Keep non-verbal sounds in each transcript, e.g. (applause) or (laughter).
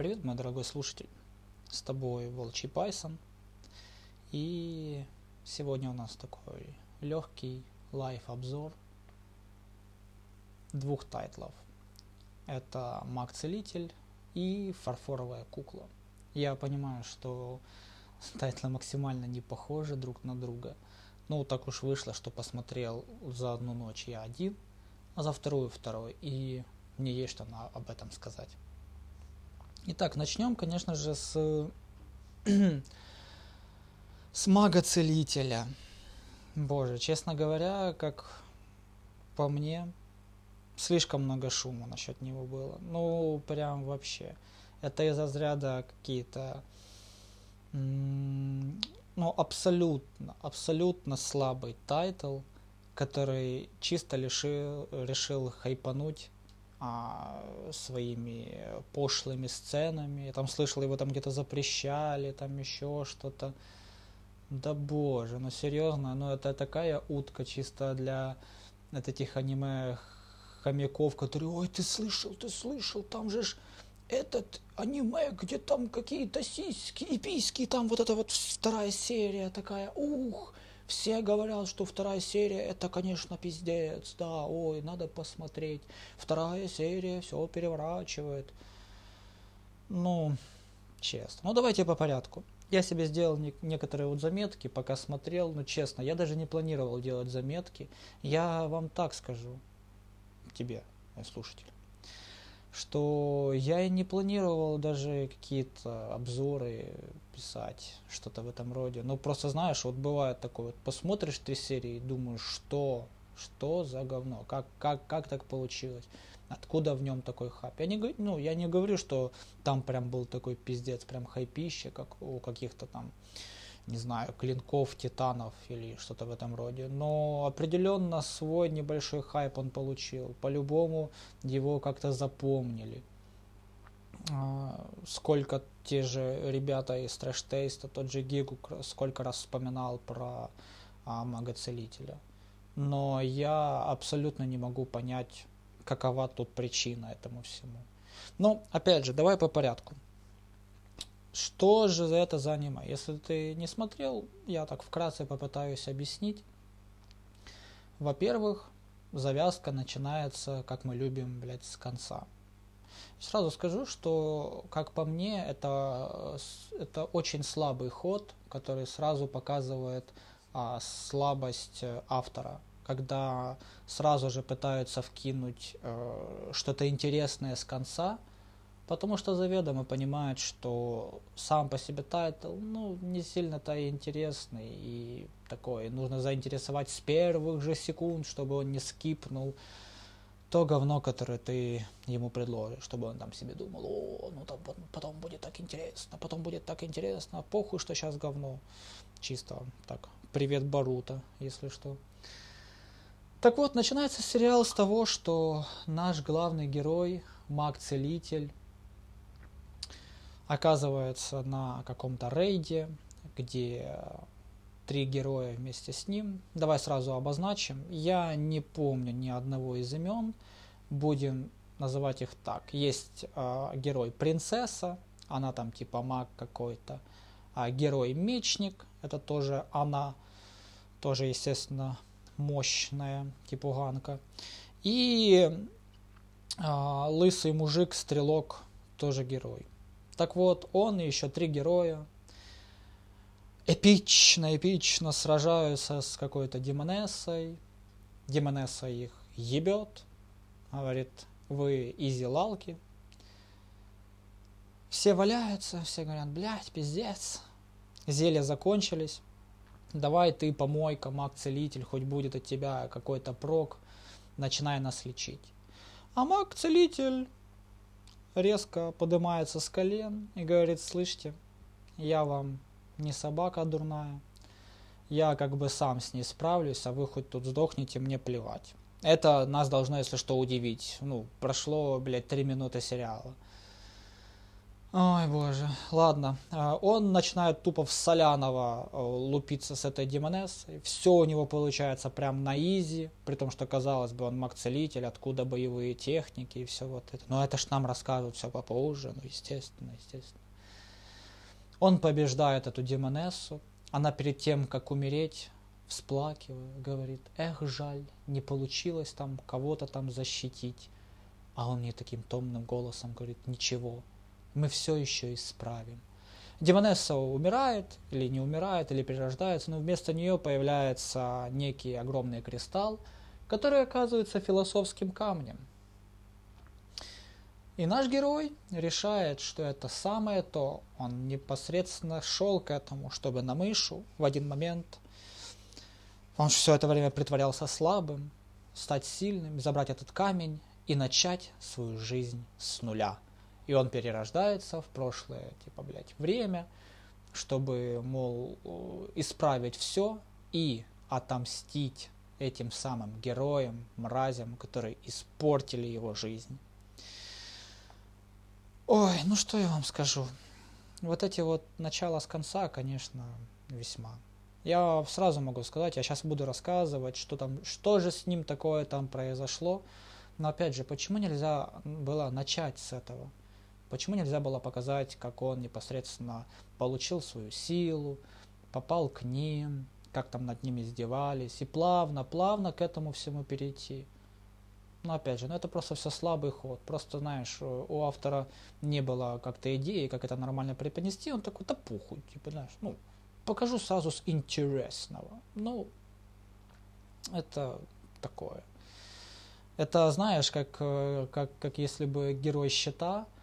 Привет, мой дорогой слушатель. С тобой Волчий Пайсон. И сегодня у нас такой легкий live-обзор двух тайтлов. Это Маг-целитель и Фарфоровая кукла. Я понимаю, что (laughs) тайтлы максимально не похожи друг на друга. Ну, так уж вышло, что посмотрел за одну ночь я один, а за вторую второй. И мне есть что об этом сказать. Итак, начнем, конечно же, с, (clears throat) с мага-целителя. Боже, честно говоря, как по мне, слишком много шума насчет него было. Ну, прям вообще. Это из разряда какие-то ну, абсолютно, абсолютно слабый тайтл, который чисто лишил, решил хайпануть а, своими пошлыми сценами. Я там слышал, его там где-то запрещали, там еще что-то. Да боже, ну серьезно, ну это такая утка чисто для этих аниме хомяков, которые, ой, ты слышал, ты слышал, там же ж этот аниме, где там какие-то сиськи и письки, там вот эта вот вторая серия такая, ух, все говорят, что вторая серия это, конечно, пиздец, да, ой, надо посмотреть. Вторая серия все переворачивает. Ну, честно. Ну, давайте по порядку. Я себе сделал не- некоторые вот заметки, пока смотрел, но честно, я даже не планировал делать заметки. Я вам так скажу, тебе, слушатель что я и не планировал даже какие-то обзоры писать, что-то в этом роде. Ну, просто знаешь, вот бывает такое, вот посмотришь три серии и думаешь, что, что за говно, как, как, как так получилось, откуда в нем такой хайп. Я не, ну, я не говорю, что там прям был такой пиздец, прям хайпище, как у каких-то там не знаю, клинков, титанов или что-то в этом роде. Но определенно свой небольшой хайп он получил. По-любому его как-то запомнили. А, сколько те же ребята из Trash Taste, тот же Гигу, сколько раз вспоминал про а, Мага-целителя. Но я абсолютно не могу понять, какова тут причина этому всему. Но, опять же, давай по порядку. Что же это за аниме? Если ты не смотрел, я так вкратце попытаюсь объяснить. Во-первых, завязка начинается, как мы любим, блядь, с конца. Сразу скажу, что, как по мне, это, это очень слабый ход, который сразу показывает а, слабость автора, когда сразу же пытаются вкинуть э, что-то интересное с конца – Потому что заведомо понимают, что сам по себе тайтл, ну, не сильно-то и интересный и такой. Нужно заинтересовать с первых же секунд, чтобы он не скипнул то говно, которое ты ему предложишь, чтобы он там себе думал, о, ну там потом будет так интересно, потом будет так интересно, похуй, что сейчас говно. Чисто так, привет Барута, если что. Так вот, начинается сериал с того, что наш главный герой, маг-целитель, оказывается на каком-то рейде, где три героя вместе с ним. Давай сразу обозначим. Я не помню ни одного из имен. Будем называть их так. Есть э, герой принцесса, она там типа маг какой-то. А герой мечник, это тоже она, тоже, естественно, мощная типуганка. И э, лысый мужик, стрелок, тоже герой. Так вот, он и еще три героя эпично, эпично сражаются с какой-то демонессой. Демонесса их ебет, говорит, вы изи-лалки. Все валяются, все говорят, блядь, пиздец. Зелья закончились. Давай ты помойка, маг-целитель, хоть будет от тебя какой-то прок, начинай нас лечить. А маг-целитель резко поднимается с колен и говорит, слышите, я вам не собака дурная, я как бы сам с ней справлюсь, а вы хоть тут сдохнете, мне плевать. Это нас должно, если что, удивить. Ну, прошло, блядь, три минуты сериала. Ой, боже. Ладно. А, он начинает тупо в Солянова э, лупиться с этой демонессой. Все у него получается прям на изи. При том, что, казалось бы, он маг-целитель, откуда боевые техники и все вот это. Но это ж нам рассказывают все попозже. Ну, естественно, естественно. Он побеждает эту демонессу. Она перед тем, как умереть, всплакивая, говорит, эх, жаль, не получилось там кого-то там защитить. А он мне таким томным голосом говорит, ничего, мы все еще исправим. Демонесса умирает или не умирает, или перерождается, но вместо нее появляется некий огромный кристалл, который оказывается философским камнем. И наш герой решает, что это самое то. Он непосредственно шел к этому, чтобы на мышу в один момент. Он все это время притворялся слабым, стать сильным, забрать этот камень и начать свою жизнь с нуля – и он перерождается в прошлое, типа, блядь, время, чтобы, мол, исправить все и отомстить этим самым героям, мразям, которые испортили его жизнь. Ой, ну что я вам скажу. Вот эти вот начала с конца, конечно, весьма. Я сразу могу сказать, я сейчас буду рассказывать, что там, что же с ним такое там произошло. Но опять же, почему нельзя было начать с этого? Почему нельзя было показать, как он непосредственно получил свою силу, попал к ним, как там над ними издевались, и плавно, плавно к этому всему перейти. Но опять же, ну это просто все слабый ход. Просто, знаешь, у автора не было как-то идеи, как это нормально преподнести. Он такой, да похуй, типа, знаешь, ну, покажу сразу с интересного. Ну, это такое. Это, знаешь, как, э, как, как если бы герой щита –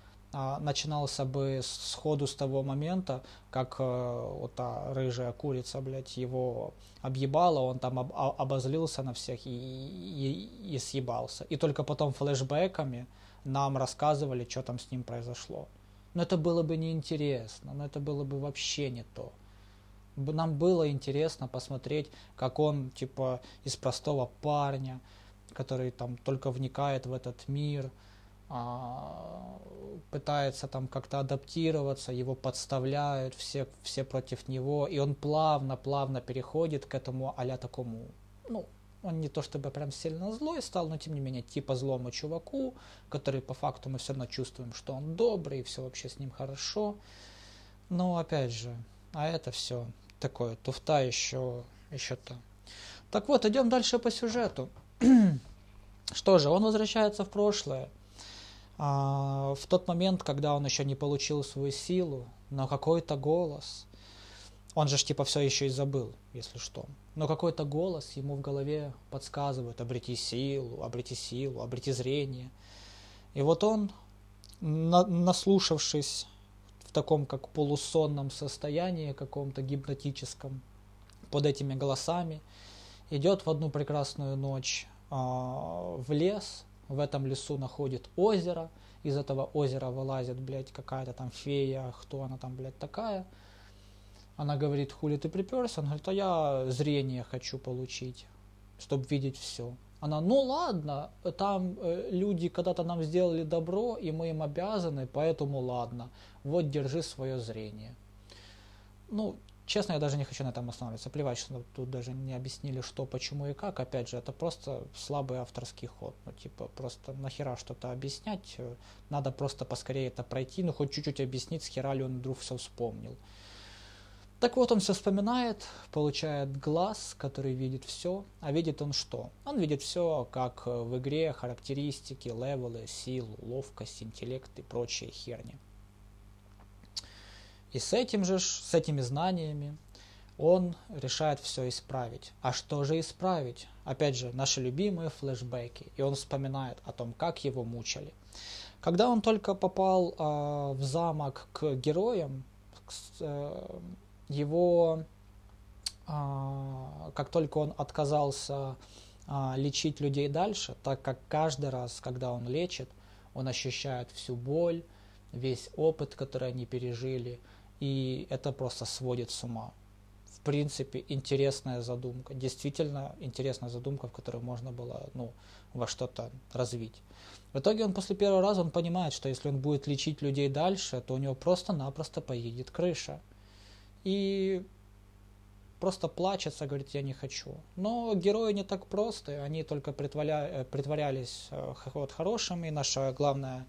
начинался бы сходу с того момента, как э, вот та рыжая курица, блядь, его объебала, он там об, обозлился на всех и, и, и съебался. И только потом флешбеками нам рассказывали, что там с ним произошло. Но это было бы неинтересно, но это было бы вообще не то. Нам было интересно посмотреть, как он, типа, из простого парня, который там только вникает в этот мир, а, пытается там как-то адаптироваться, его подставляют, все, все против него, и он плавно-плавно переходит к этому а такому, ну, он не то чтобы прям сильно злой стал, но тем не менее типа злому чуваку, который по факту мы все равно чувствуем, что он добрый, все вообще с ним хорошо. Но опять же, а это все такое, туфта еще, еще то. Так вот, идем дальше по сюжету. (clears throat) Что же, он возвращается в прошлое, а, в тот момент, когда он еще не получил свою силу, но какой-то голос, он же ж типа все еще и забыл, если что, но какой-то голос ему в голове подсказывает, обрети силу, обрети силу, обрети зрение. И вот он, на, наслушавшись в таком как полусонном состоянии, каком-то гипнотическом, под этими голосами, идет в одну прекрасную ночь э, в лес, в этом лесу находит озеро, из этого озера вылазит, блядь, какая-то там фея, кто она там, блядь, такая. Она говорит, хули ты приперся? Он говорит, а я зрение хочу получить, чтобы видеть все. Она, ну ладно, там э, люди когда-то нам сделали добро, и мы им обязаны, поэтому ладно, вот держи свое зрение. Ну, Честно, я даже не хочу на этом останавливаться. Плевать, что тут даже не объяснили, что, почему и как. Опять же, это просто слабый авторский ход. Ну, типа, просто нахера что-то объяснять. Надо просто поскорее это пройти, ну, хоть чуть-чуть объяснить, с хера ли он вдруг все вспомнил. Так вот, он все вспоминает, получает глаз, который видит все. А видит он что? Он видит все, как в игре, характеристики, левелы, силу, ловкость, интеллект и прочие херни. И с этим же, с этими знаниями он решает все исправить. А что же исправить? Опять же, наши любимые флешбеки. И он вспоминает о том, как его мучили. Когда он только попал э, в замок к героям, к, э, его, э, как только он отказался э, лечить людей дальше, так как каждый раз, когда он лечит, он ощущает всю боль, весь опыт, который они пережили – и это просто сводит с ума. принципе, интересная задумка. Действительно интересная задумка, в которой можно было ну, во что-то развить. В итоге он после первого раза он понимает, что если он будет лечить людей дальше, то у него просто-напросто поедет крыша. И просто плачется, говорит, я не хочу. Но герои не так просты, они только притворя... Э, притворялись э, вот, хорошими. Наша главная,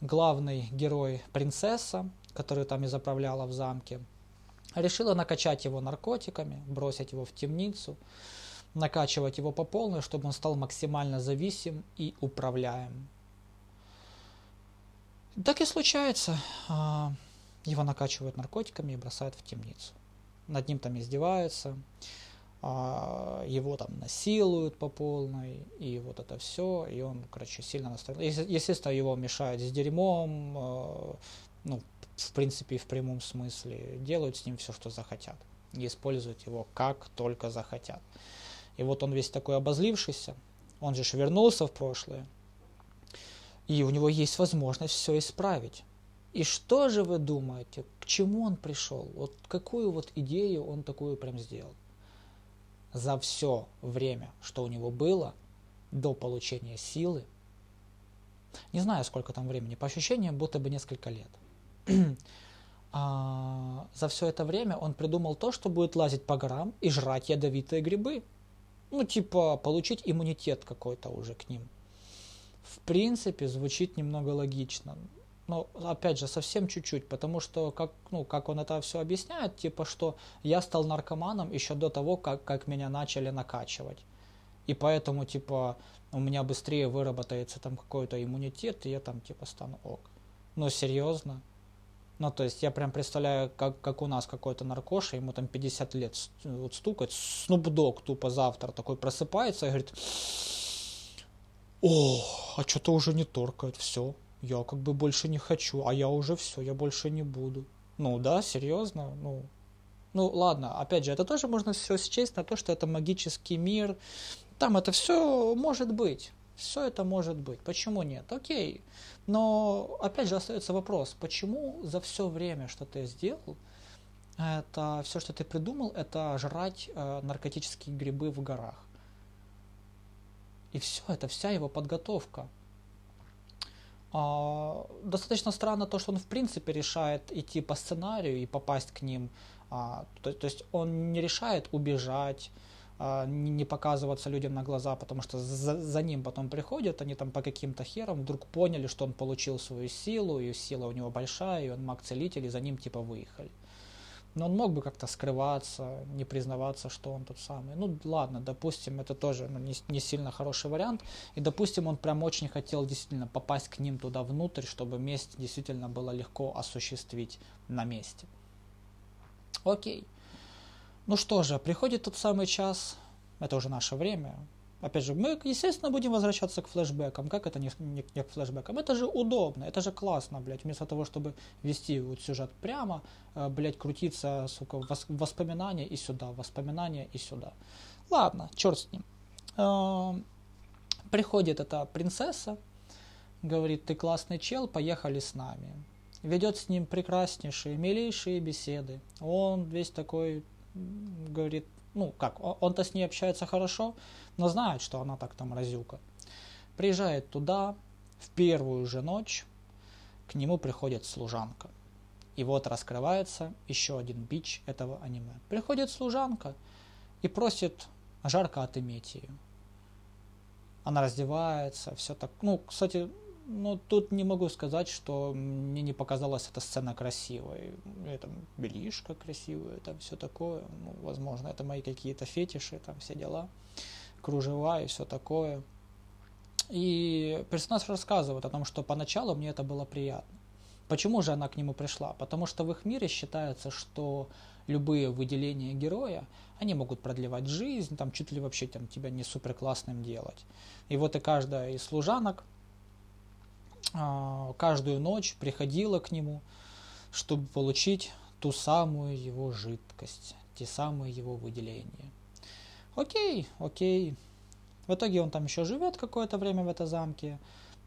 главный герой, принцесса, которая там и заправляла в замке, решила накачать его наркотиками, бросить его в темницу, накачивать его по полной, чтобы он стал максимально зависим и управляем. Так и случается. А, его накачивают наркотиками и бросают в темницу над ним там издеваются, а, его там насилуют по полной, и вот это все, и он, короче, сильно настроен. Естественно, его мешают с дерьмом, а, ну, в принципе, в прямом смысле, делают с ним все, что захотят, и используют его как только захотят. И вот он весь такой обозлившийся, он же вернулся в прошлое, и у него есть возможность все исправить. И что же вы думаете, к чему он пришел? Вот какую вот идею он такую прям сделал? За все время, что у него было до получения силы, не знаю, сколько там времени, по ощущениям, будто бы несколько лет. А, за все это время он придумал то, что будет лазить по горам и жрать ядовитые грибы. Ну, типа, получить иммунитет какой-то уже к ним. В принципе, звучит немного логично но опять же, совсем чуть-чуть, потому что, как, ну, как он это все объясняет, типа, что я стал наркоманом еще до того, как, как меня начали накачивать. И поэтому, типа, у меня быстрее выработается там какой-то иммунитет, и я там, типа, стану ок. Ну, серьезно? Ну, то есть я прям представляю, как, как у нас какой-то наркоша, ему там 50 лет вот стукать, снупдог тупо завтра такой просыпается и говорит, о, а что-то уже не торкает, все, я как бы больше не хочу, а я уже все, я больше не буду. Ну да, серьезно, ну, ну ладно, опять же, это тоже можно все счесть на то, что это магический мир. Там это все может быть. Все это может быть. Почему нет? Окей. Но опять же остается вопрос, почему за все время, что ты сделал, это все, что ты придумал, это жрать э, наркотические грибы в горах. И все, это вся его подготовка. А, достаточно странно то, что он в принципе решает идти по сценарию и попасть к ним. А, то, то есть он не решает убежать, не показываться людям на глаза, потому что за, за ним потом приходят, они там по каким-то херам вдруг поняли, что он получил свою силу, и сила у него большая, и он маг-целитель, и за ним типа выехали. Но он мог бы как-то скрываться, не признаваться, что он тот самый. Ну ладно, допустим, это тоже ну, не, не сильно хороший вариант. И допустим, он прям очень хотел действительно попасть к ним туда внутрь, чтобы месть действительно было легко осуществить на месте. Окей. Ну что же, приходит тот самый час, это уже наше время, Опять же, мы, естественно, будем возвращаться к флешбекам. Как это не, не, не к флешбекам? Это же удобно, это же классно, блядь. Вместо того, чтобы вести вот сюжет прямо, э, блядь, крутиться, сука, вос, воспоминания и сюда, воспоминания и сюда. Ладно, черт с ним. Э, приходит эта принцесса, говорит, ты классный чел, поехали с нами. Ведет с ним прекраснейшие, милейшие беседы. Он весь такой, говорит, ну как, он-то с ней общается хорошо, но знает, что она так там разюка. Приезжает туда, в первую же ночь к нему приходит служанка. И вот раскрывается еще один бич этого аниме. Приходит служанка и просит жарко отыметь ее. Она раздевается, все так. Ну, кстати, ну, тут не могу сказать, что мне не показалась эта сцена красивой. Это белишка красивая, там все такое. Ну, возможно, это мои какие-то фетиши, там все дела кружева и все такое. И персонаж рассказывает о том, что поначалу мне это было приятно. Почему же она к нему пришла? Потому что в их мире считается, что любые выделения героя, они могут продлевать жизнь, там чуть ли вообще там, тебя не супер классным делать. И вот и каждая из служанок каждую ночь приходила к нему, чтобы получить ту самую его жидкость, те самые его выделения. Окей, окей. В итоге он там еще живет какое-то время в этом замке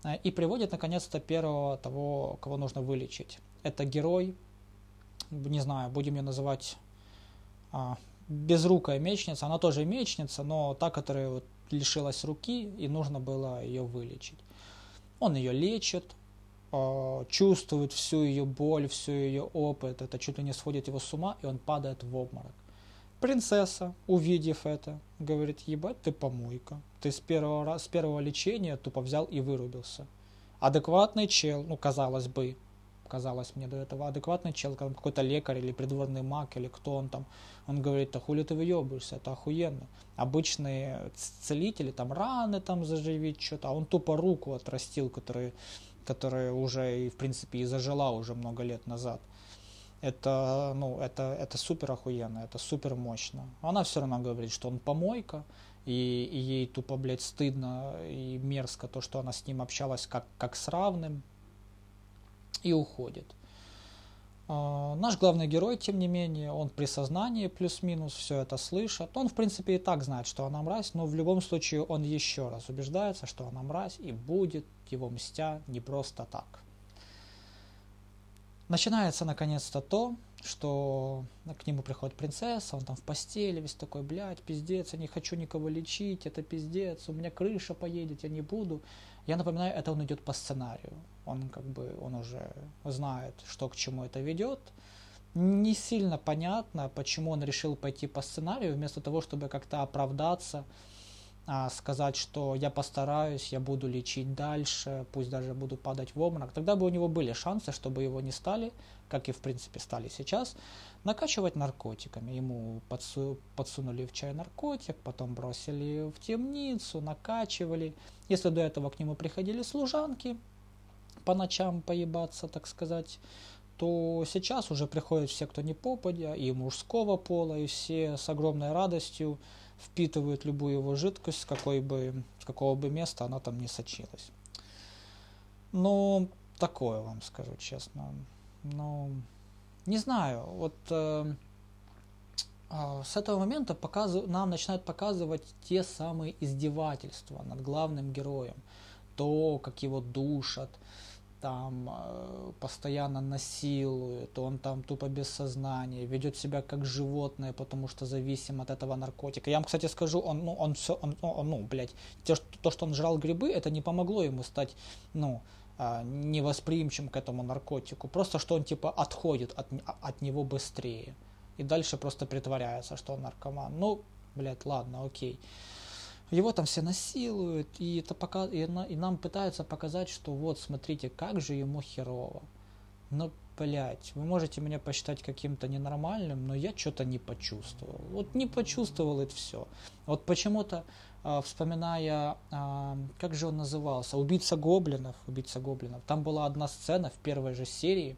э, и приводит наконец-то первого того, кого нужно вылечить. Это герой, не знаю, будем ее называть а, безрукая мечница, она тоже мечница, но та, которая вот лишилась руки, и нужно было ее вылечить. Он ее лечит, а, чувствует всю ее боль, всю ее опыт, это чуть ли не сводит его с ума, и он падает в обморок. Принцесса, увидев это, говорит, ебать ты помойка, ты с первого, с первого лечения тупо взял и вырубился. Адекватный чел, ну казалось бы, казалось мне до этого, адекватный чел, какой-то лекарь или придворный маг, или кто он там, он говорит, да хули ты выебываешься, это охуенно. Обычные целители, там раны там заживить что-то, а он тупо руку отрастил, который которая уже, в принципе, и зажила уже много лет назад. Это, ну, это, это супер охуенно, это супер мощно. Она все равно говорит, что он помойка, и, и ей тупо, блядь, стыдно и мерзко то, что она с ним общалась как, как с равным, и уходит. А, наш главный герой, тем не менее, он при сознании плюс-минус все это слышит. Он, в принципе, и так знает, что она мразь, но в любом случае он еще раз убеждается, что она мразь и будет его мстя не просто так. Начинается наконец-то то, что к нему приходит принцесса, он там в постели, весь такой, блядь, пиздец, я не хочу никого лечить, это пиздец, у меня крыша поедет, я не буду. Я напоминаю, это он идет по сценарию. Он как бы, он уже знает, что к чему это ведет. Не сильно понятно, почему он решил пойти по сценарию, вместо того, чтобы как-то оправдаться, сказать, что я постараюсь, я буду лечить дальше, пусть даже буду падать в обморок. Тогда бы у него были шансы, чтобы его не стали, как и в принципе стали сейчас, накачивать наркотиками. Ему подсу подсунули в чай наркотик, потом бросили в темницу, накачивали. Если до этого к нему приходили служанки по ночам поебаться, так сказать, то сейчас уже приходят все, кто не попадя, и мужского пола, и все с огромной радостью впитывают любую его жидкость, с, какой бы, с какого бы места она там не сочилась. Ну, такое вам скажу честно. Ну, не знаю, вот э, э, с этого момента показ... нам начинают показывать те самые издевательства над главным героем. То, как его душат, там э, постоянно насилует, он там тупо без сознания, ведет себя как животное, потому что зависим от этого наркотика. Я вам, кстати, скажу, он, ну, он все, он, он, ну, блядь, то, то, что он жрал грибы, это не помогло ему стать, ну, а, невосприимчивым к этому наркотику. Просто что он типа отходит от, от него быстрее. И дальше просто притворяется, что он наркоман. Ну, блядь, ладно, окей. Его там все насилуют, и, это пока, и, на, и нам пытаются показать, что вот, смотрите, как же ему херово. Но, блядь, вы можете меня посчитать каким-то ненормальным, но я что-то не почувствовал. Вот не почувствовал это все. Вот почему-то, э, вспоминая, э, как же он назывался, «Убийца гоблинов», «Убийца гоблинов», там была одна сцена в первой же серии,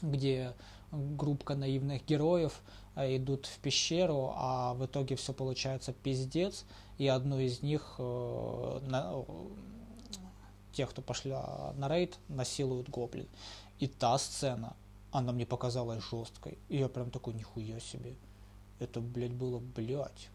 где группка наивных героев идут в пещеру, а в итоге все получается пиздец, и одну из них, э, на, тех, кто пошли на рейд, насилуют гоблин. И та сцена, она мне показалась жесткой. И я прям такой, нихуя себе. Это, блядь, было, блядь,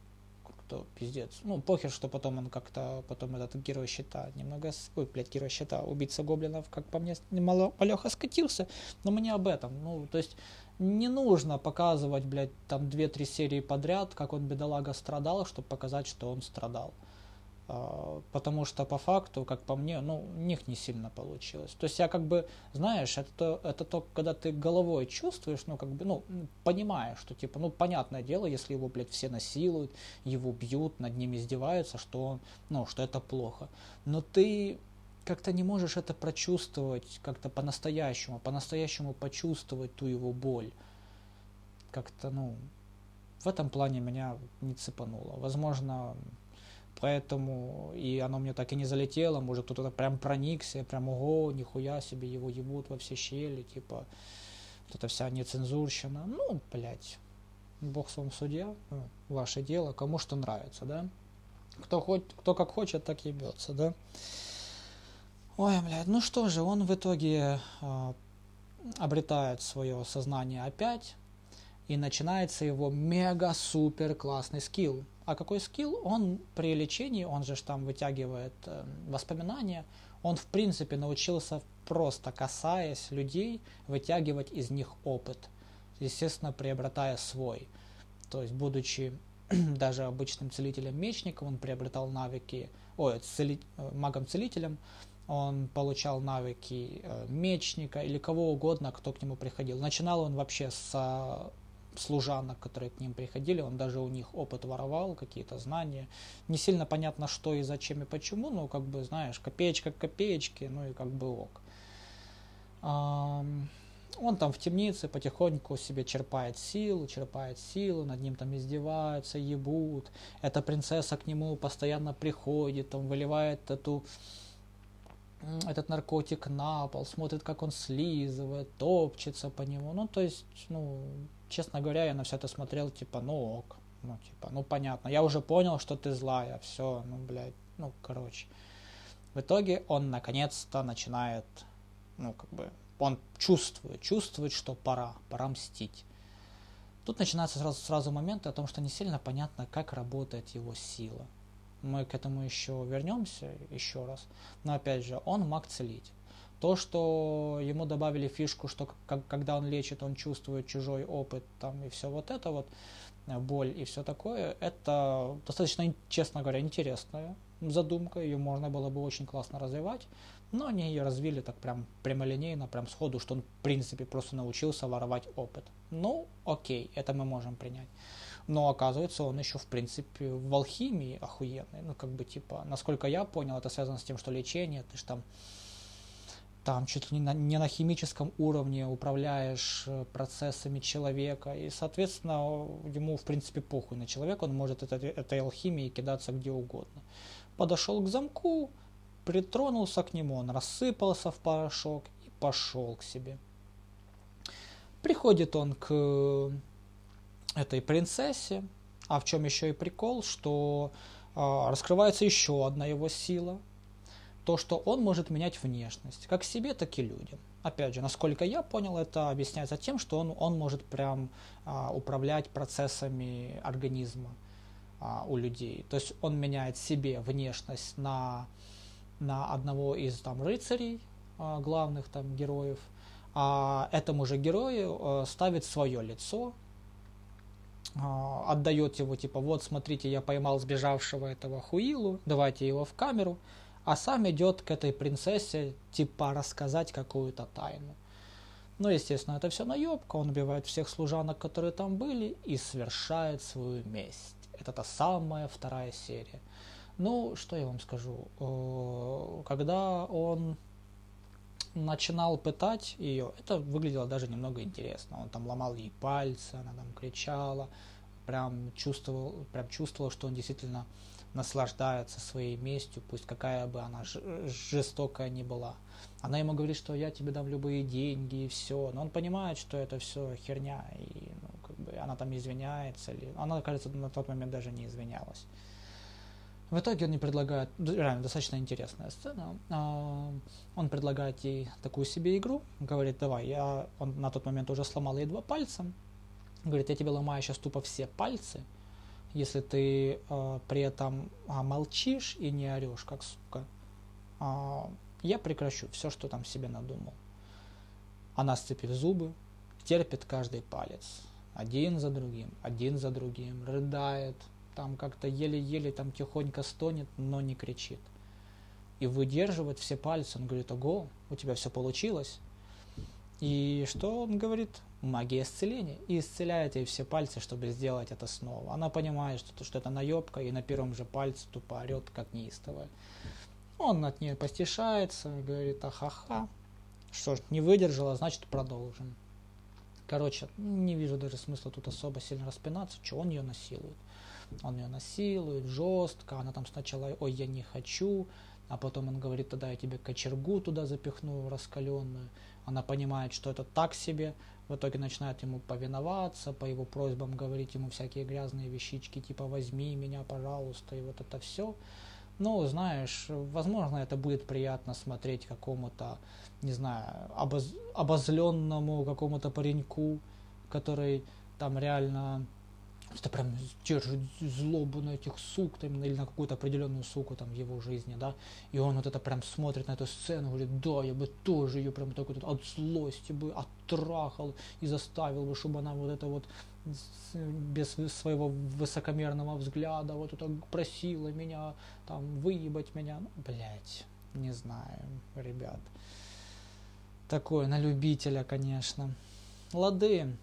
как-то пиздец. Ну, похер, что потом он как-то, потом этот герой щита немного, ой, блядь, герой щита, убийца гоблинов, как по мне, немало малеха скатился, но мы не об этом. Ну, то есть, не нужно показывать, блядь, там 2-3 серии подряд, как он, бедолага, страдал, чтобы показать, что он страдал. А, потому что по факту, как по мне, ну, у них не сильно получилось. То есть я как бы, знаешь, это, то, это то, когда ты головой чувствуешь, ну, как бы, ну, понимаешь, что, типа, ну, понятное дело, если его, блядь, все насилуют, его бьют, над ним издеваются, что он, ну, что это плохо. Но ты как-то не можешь это прочувствовать как-то по-настоящему, по-настоящему почувствовать ту его боль. Как-то, ну, в этом плане меня не цепануло. Возможно, поэтому и оно мне так и не залетело, может кто-то прям проникся, прям ого, нихуя себе, его ебут во все щели, типа, вот эта вся нецензурщина, ну, блядь, бог с вам судья, ну, ваше дело, кому что нравится, да, кто, хоть, кто как хочет, так ебется, да. Ой, блядь, ну что же, он в итоге э, обретает свое сознание опять, и начинается его мега-супер классный скилл. А какой скилл? Он при лечении, он же там вытягивает э, воспоминания, он в принципе научился просто касаясь людей, вытягивать из них опыт, естественно, приобретая свой. То есть, будучи (clears throat) даже обычным целителем-мечником, он приобретал навыки, ой, цели, э, магом-целителем, он получал навыки э, мечника или кого угодно, кто к нему приходил. Начинал он вообще с служанок, которые к ним приходили, он даже у них опыт воровал, какие-то знания. Не сильно понятно, что и зачем и почему, но как бы, знаешь, копеечка к копеечке, ну и как бы ок. Он там в темнице потихоньку себе черпает силу, черпает силу, над ним там издеваются, ебут. Эта принцесса к нему постоянно приходит, там выливает эту этот наркотик на пол, смотрит, как он слизывает, топчется по нему. Ну, то есть, ну, честно говоря, я на все это смотрел, типа, ну ок, ну, типа, ну, понятно. Я уже понял, что ты злая, все, ну, блядь, ну, короче. В итоге он наконец-то начинает, ну, как бы, он чувствует, чувствует, что пора, пора мстить. Тут начинается сразу, сразу момент о том, что не сильно понятно, как работает его сила. Мы к этому еще вернемся еще раз. Но опять же, он маг-целитель. То, что ему добавили фишку, что как, когда он лечит, он чувствует чужой опыт там, и все вот это вот, э, боль и все такое, это достаточно, честно говоря, интересная задумка, ее можно было бы очень классно развивать, но они ее развили так прям прямолинейно, прям сходу, что он в принципе просто научился воровать опыт. Ну, окей, это мы можем принять. Но оказывается, он еще, в принципе, в алхимии охуенный. Ну, как бы, типа, насколько я понял, это связано с тем, что лечение, ты же там там чуть ли не на, не на химическом уровне управляешь э, процессами человека, и, соответственно, ему, в принципе, похуй на человека, он может это, этой алхимией кидаться где угодно. Подошел к замку, притронулся к нему, он рассыпался в порошок и пошел к себе. Приходит он к этой принцессе, а в чем еще и прикол, что э, раскрывается еще одна его сила – то, что он может менять внешность, как себе, так и людям. Опять же, насколько я понял, это объясняется тем, что он, он может прям а, управлять процессами организма а, у людей. То есть он меняет себе внешность на, на одного из там рыцарей, а, главных там героев, а этому же герою а, ставит свое лицо, отдает его типа вот смотрите я поймал сбежавшего этого хуилу давайте его в камеру а сам идет к этой принцессе, типа, рассказать какую-то тайну. Ну, естественно, это все наебка, он убивает всех служанок, которые там были, и совершает свою месть. Это та самая вторая серия. Ну, что я вам скажу? Э, когда он начинал пытать ее, это выглядело даже немного интересно. Он там ломал ей пальцы, она там кричала, прям чувствовал, прям чувствовал, что он действительно наслаждается своей местью, пусть какая бы она жестокая ни была. Она ему говорит, что я тебе дам любые деньги и все, но он понимает, что это все херня, и ну, как бы она там извиняется, или она, кажется, на тот момент даже не извинялась. В итоге он не предлагает, реально достаточно интересная сцена, а, он предлагает ей такую себе игру, говорит, давай, я, он на тот момент уже сломал ей два пальца, говорит, я тебе ломаю сейчас тупо все пальцы, если ты э, при этом э, молчишь и не орешь, как сука, э, я прекращу все, что там себе надумал. Она, сцепив зубы, терпит каждый палец. Один за другим, один за другим, рыдает, там как-то еле-еле там тихонько стонет, но не кричит. И выдерживает все пальцы. Он говорит, ого, у тебя все получилось. И что он говорит? магия исцеления и исцеляет ей все пальцы, чтобы сделать это снова. Она понимает, что, что это наебка, и на первом же пальце тупо орет, как неистовая. Он от нее постишается, говорит, ахаха. Что ж, не выдержала, значит продолжим. Короче, не вижу даже смысла тут особо сильно распинаться, что он ее насилует. Он ее насилует жестко, она там сначала, ой, я не хочу, а потом он говорит, тогда я тебе кочергу туда запихну раскаленную. Она понимает, что это так себе, в итоге начинает ему повиноваться, по его просьбам говорить ему всякие грязные вещички, типа «возьми меня, пожалуйста», и вот это все. Ну, знаешь, возможно, это будет приятно смотреть какому-то, не знаю, обоз... обозленному какому-то пареньку, который там реально это прям держит злобу на этих сук, там, или на какую-то определенную суку там в его жизни, да, и он вот это прям смотрит на эту сцену, говорит, да, я бы тоже ее прям так вот от злости бы оттрахал и заставил бы, чтобы она вот это вот без своего высокомерного взгляда вот это просила меня там выебать меня, ну, блять, не знаю, ребят. Такое на любителя, конечно. Лады.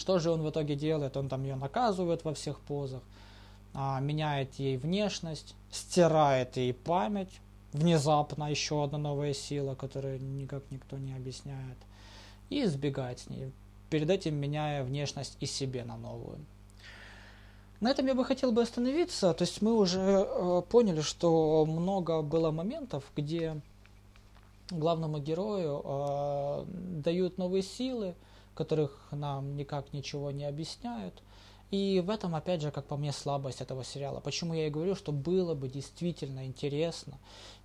Что же он в итоге делает? Он там ее наказывает во всех позах, а, меняет ей внешность, стирает ей память. Внезапно еще одна новая сила, которую никак никто не объясняет. И избегает с ней, перед этим меняя внешность и себе на новую. На этом я бы хотел бы остановиться. То есть мы уже э, поняли, что много было моментов, где главному герою э, дают новые силы, которых нам никак ничего не объясняют. И в этом, опять же, как по мне, слабость этого сериала. Почему я и говорю, что было бы действительно интересно,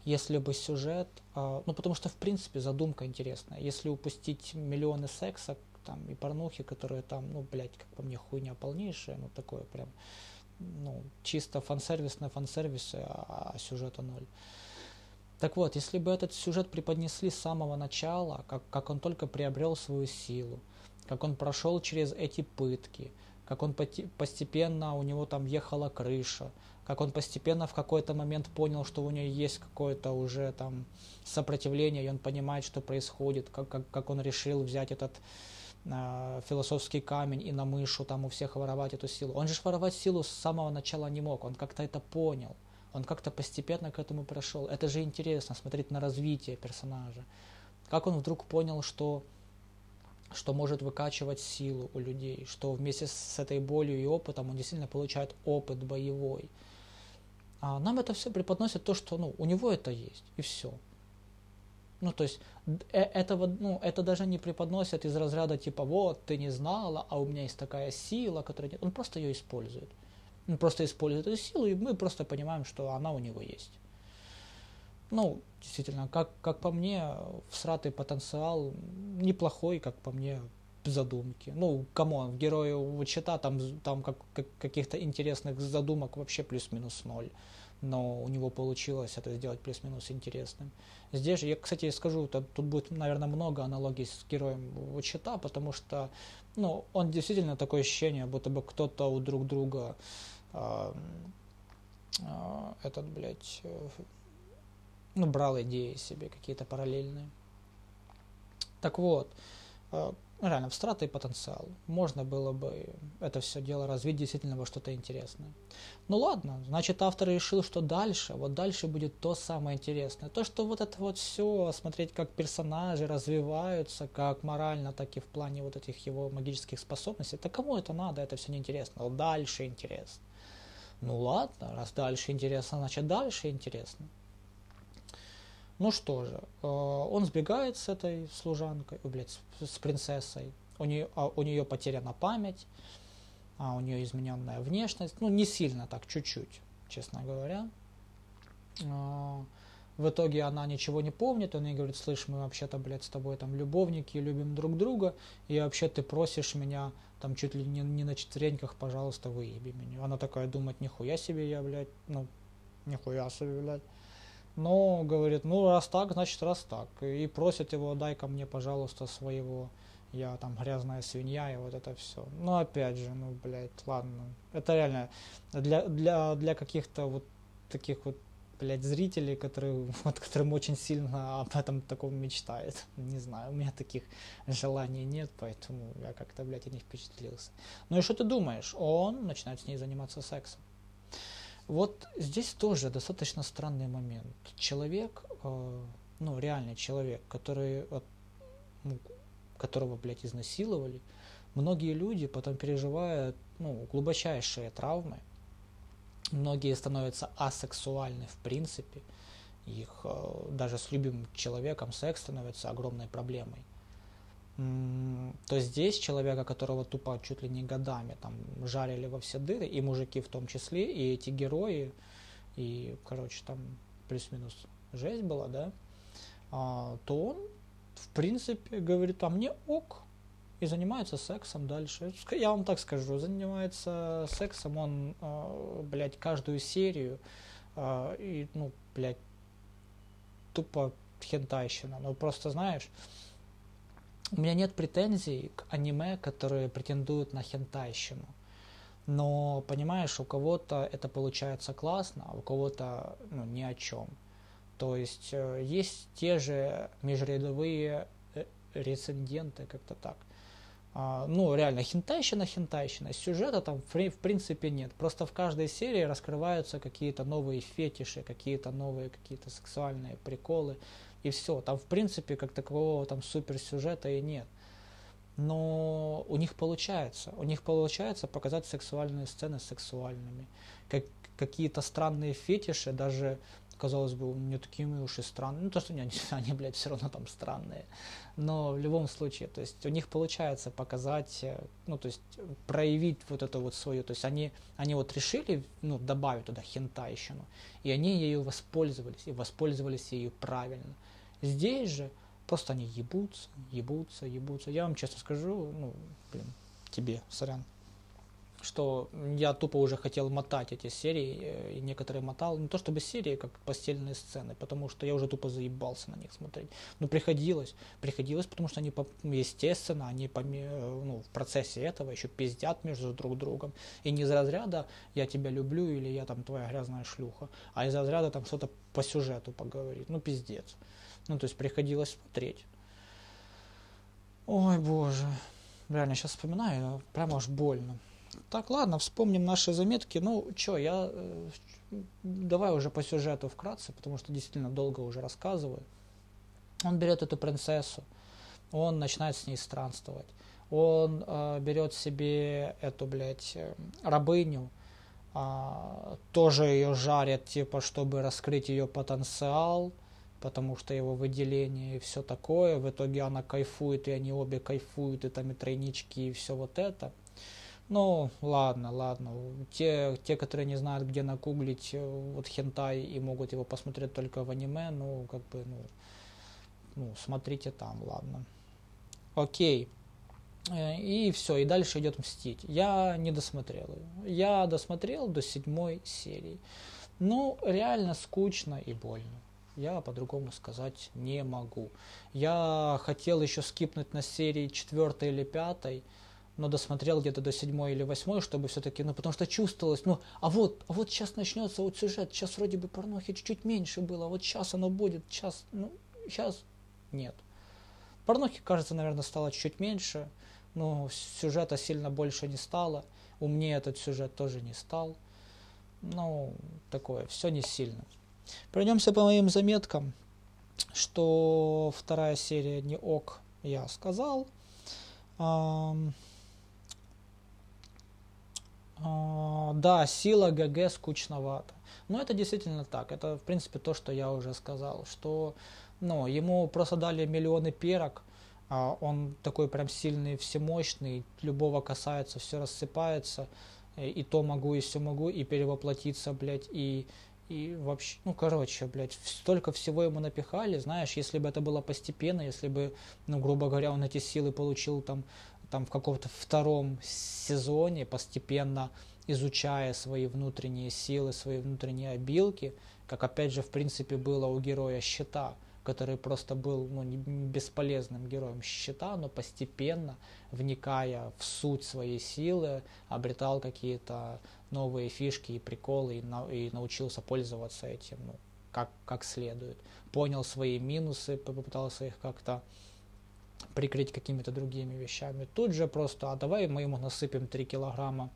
если бы сюжет... Э, ну, потому что, в принципе, задумка интересная. Если упустить миллионы секса там и порнухи, которые там, ну, блядь, как по мне, хуйня полнейшая, ну, такое прям, ну, чисто фан-сервис на фан-сервисе, а, а сюжета ноль. Так вот, если бы этот сюжет преподнесли с самого начала, как, как он только приобрел свою силу, как он прошел через эти пытки, как он постепенно у него там ехала крыша, как он постепенно в какой-то момент понял, что у него есть какое-то уже там сопротивление, и он понимает, что происходит, как, как, как он решил взять этот э, философский камень и на мышу там у всех воровать эту силу. Он же воровать силу с самого начала не мог, он как-то это понял, он как-то постепенно к этому прошел. Это же интересно, смотреть на развитие персонажа. Как он вдруг понял, что что может выкачивать силу у людей, что вместе с этой болью и опытом он действительно получает опыт боевой. А нам это все преподносит то, что ну, у него это есть, и все. Ну, то есть э, этого, ну, это даже не преподносят из разряда типа вот, ты не знала, а у меня есть такая сила, которая нет. Он просто ее использует. Он просто использует эту силу, и мы просто понимаем, что она у него есть. Ну, действительно, как, как по мне, всратый потенциал неплохой, как по мне, задумки. Ну, come on, в герою щита там, там как, как, каких-то интересных задумок вообще плюс-минус ноль но у него получилось это сделать плюс-минус интересным. Здесь же, я, кстати, скажу, тут, тут будет, наверное, много аналогий с героем щита, потому что, ну, он действительно такое ощущение, будто бы кто-то у друг друга э, э, этот, блядь, э, ну, брал идеи себе какие-то параллельные. Так вот, э, реально, всратый потенциал. Можно было бы это все дело развить действительно во что-то интересное. Ну ладно, значит автор решил, что дальше, вот дальше будет то самое интересное. То, что вот это вот все, смотреть, как персонажи развиваются, как морально, так и в плане вот этих его магических способностей, это кому это надо, это все неинтересно. Но дальше интересно. Ну ладно, раз дальше интересно, значит дальше интересно. Ну что же, э, он сбегает с этой служанкой, блядь, с принцессой. У нее, а, у нее потеряна память, а у нее измененная внешность. Ну, не сильно так, чуть-чуть, честно говоря. Э, в итоге она ничего не помнит, он ей говорит, слышь, мы вообще-то, блядь, с тобой там любовники, любим друг друга, и вообще ты просишь меня там чуть ли не, не на четвереньках, пожалуйста, выеби меня. Она такая думает, нихуя себе я, блядь, ну, нихуя себе, блядь. Но говорит, ну раз так, значит раз так. И просит его, дай ко мне, пожалуйста, своего, я там грязная свинья и вот это все. Ну опять же, ну блядь, ладно. Это реально для, для, для каких-то вот таких вот блядь, зрителей, которые, (laughs) вот, которым очень сильно об этом таком мечтают. Не знаю, у меня таких желаний нет, поэтому я как-то, блядь, и не впечатлился. Ну и что ты думаешь? Он начинает с ней заниматься сексом. Вот здесь тоже достаточно странный момент. Человек, э, ну, реальный человек, который, ну, которого, блядь, изнасиловали, многие люди потом переживают, ну, глубочайшие травмы. Многие становятся асексуальны в принципе. Их э, даже с любимым человеком секс становится огромной проблемой то здесь человека, которого тупо чуть ли не годами там жарили во все дыры, и мужики в том числе, и эти герои, и, короче, там плюс-минус жесть была, да, а, то он, в принципе, говорит, а мне ок, и занимается сексом дальше. Я вам так скажу, занимается сексом он, э, блядь, каждую серию, э, и, ну, блядь, тупо хентайщина. Ну, просто, знаешь, у меня нет претензий к аниме, которые претендуют на хентайщину. Но, понимаешь, у кого-то это получается классно, а у кого-то ну, ни о чем. То есть э, есть те же межрядовые э, реценденты, как-то так. А, ну, реально, хентайщина, хентайщина. Сюжета там в принципе нет. Просто в каждой серии раскрываются какие-то новые фетиши, какие-то новые какие-то сексуальные приколы. И все. Там, в принципе, как такового там суперсюжета и нет. Но у них получается. У них получается показать сексуальные сцены сексуальными. Как, какие-то странные фетиши, даже казалось бы, не такими уж и странные. Ну, то, что они, (laughs) они, блядь, все равно там странные. Но в любом случае, то есть у них получается показать, э, ну, то есть проявить вот это вот свою. То есть они, они вот решили, ну, добавить туда хентайщину. И они ею воспользовались. И воспользовались ею правильно. Здесь же просто они ебутся, ебутся, ебутся. Я вам честно скажу, ну, блин, тебе, сорян что я тупо уже хотел мотать эти серии, э, и некоторые мотал, не то чтобы серии, как постельные сцены, потому что я уже тупо заебался на них смотреть. Но приходилось, приходилось, потому что они, естественно, они ну, в процессе этого еще пиздят между друг другом. И не из разряда «я тебя люблю» или «я там твоя грязная шлюха», а из разряда там что-то по сюжету поговорить. Ну, пиздец. Ну, то есть приходилось смотреть. Ой, боже. Реально, сейчас вспоминаю, прямо аж больно. Так, ладно, вспомним наши заметки. Ну, что, я... Э, давай уже по сюжету вкратце, потому что действительно долго уже рассказываю. Он берет эту принцессу, он начинает с ней странствовать. Он э, берет себе эту, блядь, э, рабыню, э, тоже ее жарят, типа, чтобы раскрыть ее потенциал, потому что его выделение и все такое. В итоге она кайфует, и они обе кайфуют, и там и тройнички, и все вот это – ну, ладно, ладно. Те, те, которые не знают, где нагуглить э, вот хентай и могут его посмотреть только в аниме, ну, как бы, ну, ну смотрите там, ладно. Окей. Э, и все, и дальше идет мстить. Я не досмотрел. Я досмотрел до седьмой серии. Ну, реально скучно и больно. Я по-другому сказать не могу. Я хотел еще скипнуть на серии четвертой или пятой, но досмотрел где-то до седьмой или восьмой, чтобы все-таки, ну, потому что чувствовалось, ну, а вот, а вот сейчас начнется вот сюжет, сейчас вроде бы порнохи чуть-чуть меньше было, вот сейчас оно будет, сейчас, ну, сейчас нет. Порнохи, кажется, наверное, стало чуть меньше, но сюжета сильно больше не стало, умнее этот сюжет тоже не стал. Ну, такое, все не сильно. Пройдемся по моим заметкам, что вторая серия не ок, я сказал. А, да, сила ГГ скучновато. Но это действительно так. Это, в принципе, то, что я уже сказал, что ну, ему просто дали миллионы перок, а он такой прям сильный, всемощный, любого касается, все рассыпается, и то могу, и все могу, и перевоплотиться, блядь, и, и вообще, ну, короче, блядь, столько всего ему напихали, знаешь, если бы это было постепенно, если бы, ну, грубо говоря, он эти силы получил там там в каком-то втором сезоне, постепенно изучая свои внутренние силы, свои внутренние обилки, как опять же в принципе было у героя щита, который просто был ну, бесполезным героем щита, но постепенно, вникая в суть своей силы, обретал какие-то новые фишки и приколы и, на, и научился пользоваться этим ну, как, как следует. Понял свои минусы, попытался их как-то прикрыть какими-то другими вещами. Тут же просто, а давай мы ему насыпем 3 килограмма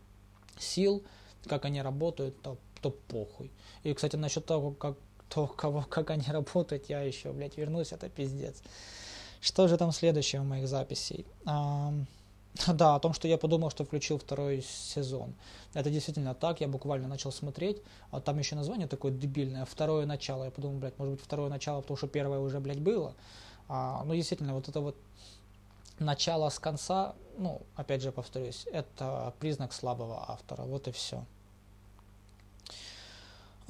сил, как они работают, то, то похуй. И, кстати, насчет того, как, то, кого, как они (laughs) работают, я еще, блядь, вернусь, это пиздец. Что же там следующее у моих записей? А, (laughs) да, о том, что я подумал, что включил второй сезон. Это действительно так, я буквально начал смотреть, а там еще название такое дебильное, второе начало. Я подумал, блядь, может быть второе начало, потому что первое уже, блядь, было. А, ну, действительно, вот это вот начало с конца, ну, опять же повторюсь, это признак слабого автора. Вот и все.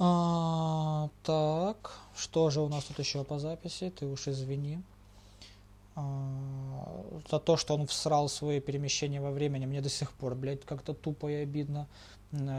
А, так, что же у нас тут еще по записи? Ты уж извини. А, за то, что он всрал свои перемещения во времени, мне до сих пор, блядь, как-то тупо и обидно.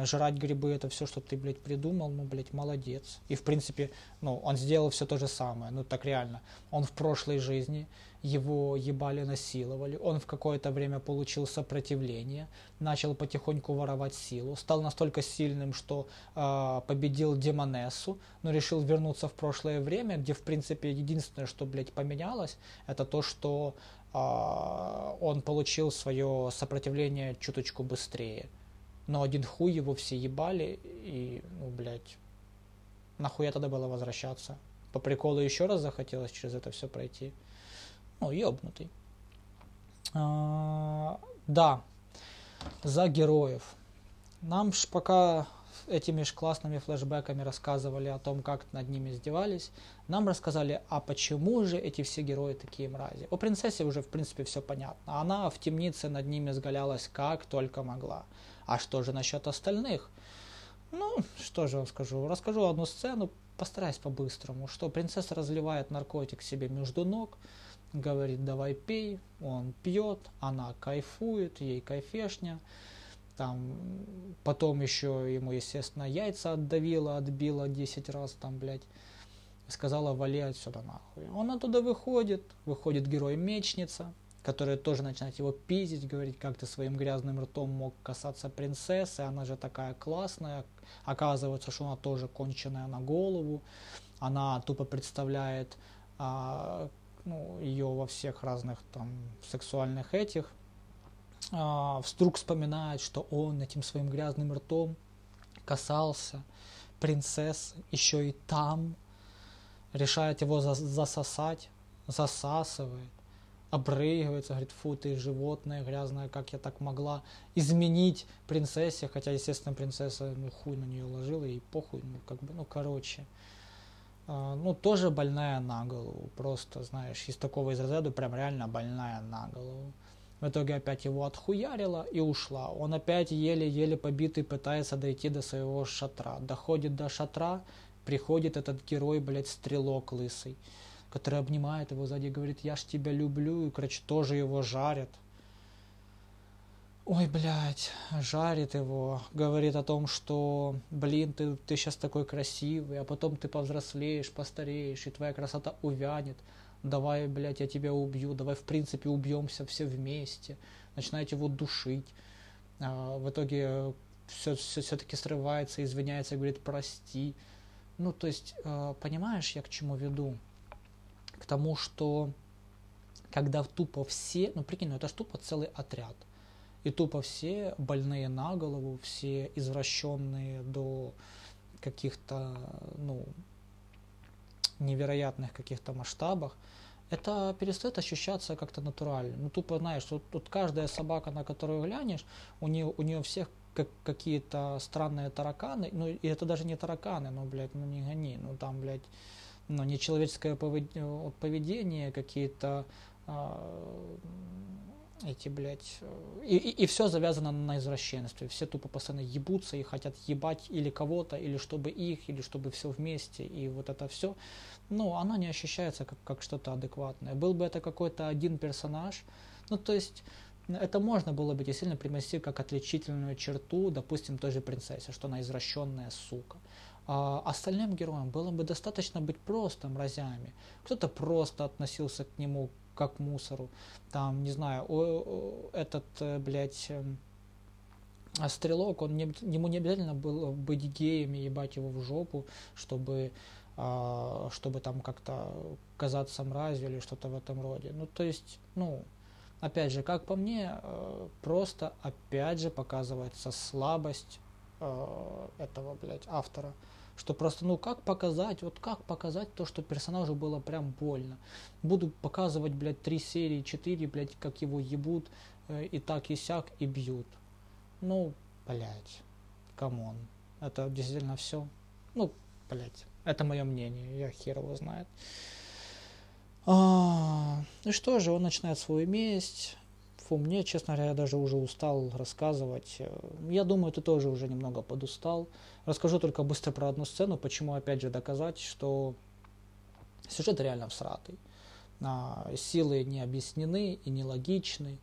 Жрать грибы это все, что ты, блядь, придумал, ну, блядь, молодец. И, в принципе, ну, он сделал все то же самое, ну, так реально. Он в прошлой жизни, его ебали, насиловали, он в какое-то время получил сопротивление, начал потихоньку воровать силу, стал настолько сильным, что э, победил Демонессу, но решил вернуться в прошлое время, где, в принципе, единственное, что, блядь, поменялось, это то, что э, он получил свое сопротивление чуточку быстрее но один хуй его все ебали, и, ну, блядь, нахуя тогда было возвращаться? По приколу еще раз захотелось через это все пройти. Ну, ебнутый. А, да, за героев. Нам ж пока этими ж классными флешбеками рассказывали о том, как над ними издевались, нам рассказали, а почему же эти все герои такие мрази. О принцессе уже, в принципе, все понятно. Она в темнице над ними сгалялась как только могла. А что же насчет остальных? Ну, что же вам скажу? Расскажу одну сцену, постараюсь по-быстрому, что принцесса разливает наркотик себе между ног, говорит, давай пей, он пьет, она кайфует, ей кайфешня, там, потом еще ему, естественно, яйца отдавила, отбила 10 раз, там, блядь, сказала, вали отсюда нахуй. Он оттуда выходит, выходит герой-мечница, которые тоже начинают его пиздить, говорить, как ты своим грязным ртом мог касаться принцессы, она же такая классная. Оказывается, что она тоже конченая на голову. Она тупо представляет а, ну, ее во всех разных там сексуальных этих. А, вдруг вспоминает, что он этим своим грязным ртом касался принцессы еще и там, решает его засосать, засасывает обрыгивается, говорит, фу, ты животное грязное, как я так могла изменить принцессе, хотя, естественно, принцесса, ну, хуй на нее ложила, и похуй, ну, как бы, ну, короче. А, ну, тоже больная на голову, просто, знаешь, из такого из разряда прям реально больная на голову. В итоге опять его отхуярила и ушла. Он опять еле-еле побитый пытается дойти до своего шатра. Доходит до шатра, приходит этот герой, блядь, стрелок лысый который обнимает его сзади и говорит, я ж тебя люблю, и, короче, тоже его жарят. Ой, блядь, жарит его, говорит о том, что, блин, ты, ты сейчас такой красивый, а потом ты повзрослеешь, постареешь, и твоя красота увянет. Давай, блядь, я тебя убью, давай, в принципе, убьемся все вместе. Начинает его душить. А, в итоге все, все, все-таки срывается, извиняется, говорит, прости. Ну, то есть, а, понимаешь, я к чему веду? к тому, что когда тупо все, ну прикинь, ну это ж тупо целый отряд, и тупо все больные на голову, все извращенные до каких-то, ну, невероятных каких-то масштабах, это перестает ощущаться как-то натурально. Ну, тупо, знаешь, вот тут каждая собака, на которую глянешь, у нее, у нее всех как, какие-то странные тараканы, ну, и это даже не тараканы, ну, блядь, ну, не гони, ну, там, блядь, ну, нечеловеческое поведение, какие-то а, эти, блядь, и, и, и все завязано на извращенстве. Все тупо постоянно ебутся и хотят ебать или кого-то, или чтобы их, или чтобы все вместе. И вот это все, ну, оно не ощущается как, как что-то адекватное. Был бы это какой-то один персонаж, ну, то есть, это можно было бы действительно примести как отличительную черту, допустим, той же принцессе, что она извращенная сука. А остальным героям было бы достаточно быть просто мразями. Кто-то просто относился к нему как мусору. Там, не знаю, этот, э, блядь, эм, стрелок, он не, ему не обязательно было быть геем и ебать его в жопу, чтобы, а, чтобы там как-то казаться мразью или что-то в этом роде. Ну, то есть, ну, опять же, как по мне, э, просто опять же показывается слабость э, этого, блядь, автора. Что просто, ну как показать, вот как показать то, что персонажу было прям больно. Буду показывать, блядь, три серии, четыре, блядь, как его ебут э, и так и сяк и бьют. Ну, блядь, come on. Это действительно все. Ну, блядь, это мое мнение, я хер его знает. А, и что же, он начинает свою месть, Фу, мне, честно говоря, я даже уже устал рассказывать. Я думаю, ты тоже уже немного подустал. Расскажу только быстро про одну сцену, почему, опять же, доказать, что сюжет реально всратый. а, силы не объяснены и не логичны.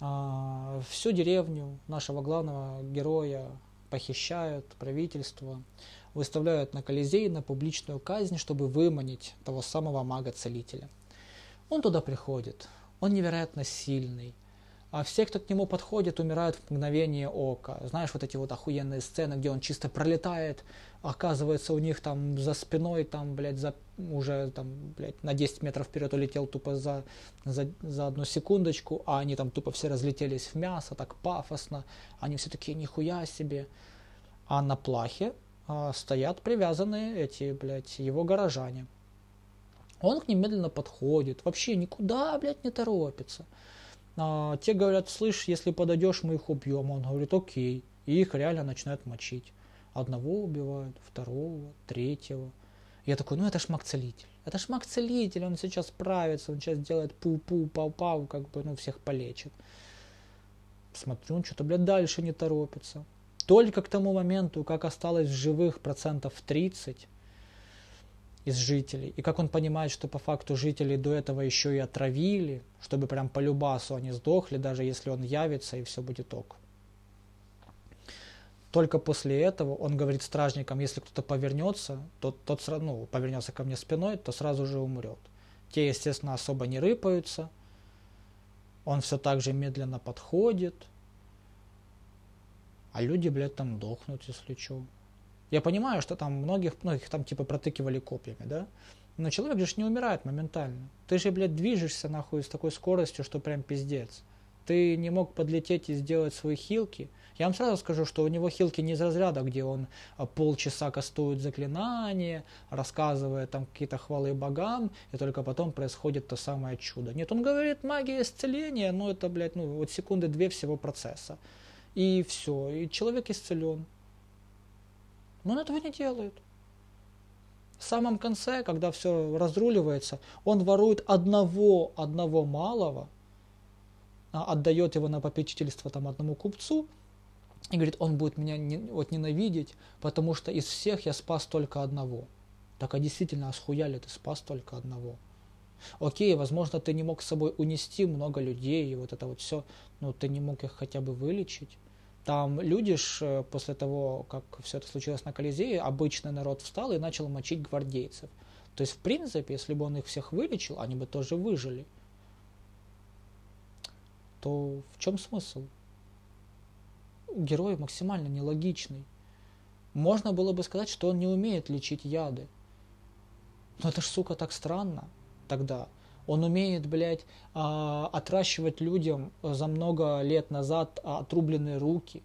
А, всю деревню нашего главного героя похищают правительство, выставляют на Колизей на публичную казнь, чтобы выманить того самого мага-целителя. Он туда приходит, он невероятно сильный, а все, кто к нему подходит, умирают в мгновение ока. Знаешь, вот эти вот охуенные сцены, где он чисто пролетает, оказывается, у них там за спиной, там, блядь, за, уже там, блядь, на 10 метров вперед улетел тупо за, за, за одну секундочку, а они там тупо все разлетелись в мясо, так пафосно. Они все такие, нихуя себе. А на плахе а, стоят привязанные эти, блядь, его горожане. Он к ним медленно подходит, вообще никуда, блядь, не торопится. А, те говорят, слышь, если подойдешь, мы их убьем. Он говорит, окей. И их реально начинают мочить. Одного убивают, второго, третьего. Я такой, ну это ж маг-целитель. Это ж маг-целитель, он сейчас справится, он сейчас делает пу-пу, пау-пау, как бы, ну, всех полечит. Смотрю, он что-то, блядь, дальше не торопится. Только к тому моменту, как осталось в живых процентов 30, из жителей. И как он понимает, что по факту жителей до этого еще и отравили, чтобы прям по любасу они сдохли, даже если он явится и все будет ок. Только после этого он говорит стражникам, если кто-то повернется, то тот сразу, ну, повернется ко мне спиной, то сразу же умрет. Те, естественно, особо не рыпаются. Он все так же медленно подходит. А люди, блядь, там дохнут, если что. Я понимаю, что там многих, многих там типа протыкивали копьями, да? Но человек же не умирает моментально. Ты же, блядь, движешься нахуй с такой скоростью, что прям пиздец. Ты не мог подлететь и сделать свои хилки. Я вам сразу скажу, что у него хилки не из разряда, где он а, полчаса кастует заклинания, рассказывает там какие-то хвалы богам, и только потом происходит то самое чудо. Нет, он говорит магия исцеления, но это, блядь, ну вот секунды две всего процесса. И все, и человек исцелен. Но он этого не делает. В самом конце, когда все разруливается, он ворует одного, одного малого, а, отдает его на попечительство там одному купцу, и говорит, он будет меня не, вот ненавидеть, потому что из всех я спас только одного. Так а действительно, а схуяли ты спас только одного. Окей, возможно, ты не мог с собой унести много людей, и вот это вот все, но ты не мог их хотя бы вылечить. Там люди ж э, после того, как все это случилось на Колизее, обычный народ встал и начал мочить гвардейцев. То есть, в принципе, если бы он их всех вылечил, они бы тоже выжили. То в чем смысл? Герой максимально нелогичный. Можно было бы сказать, что он не умеет лечить яды. Но это ж, сука, так странно тогда. Он умеет, блядь, а, отращивать людям за много лет назад отрубленные руки.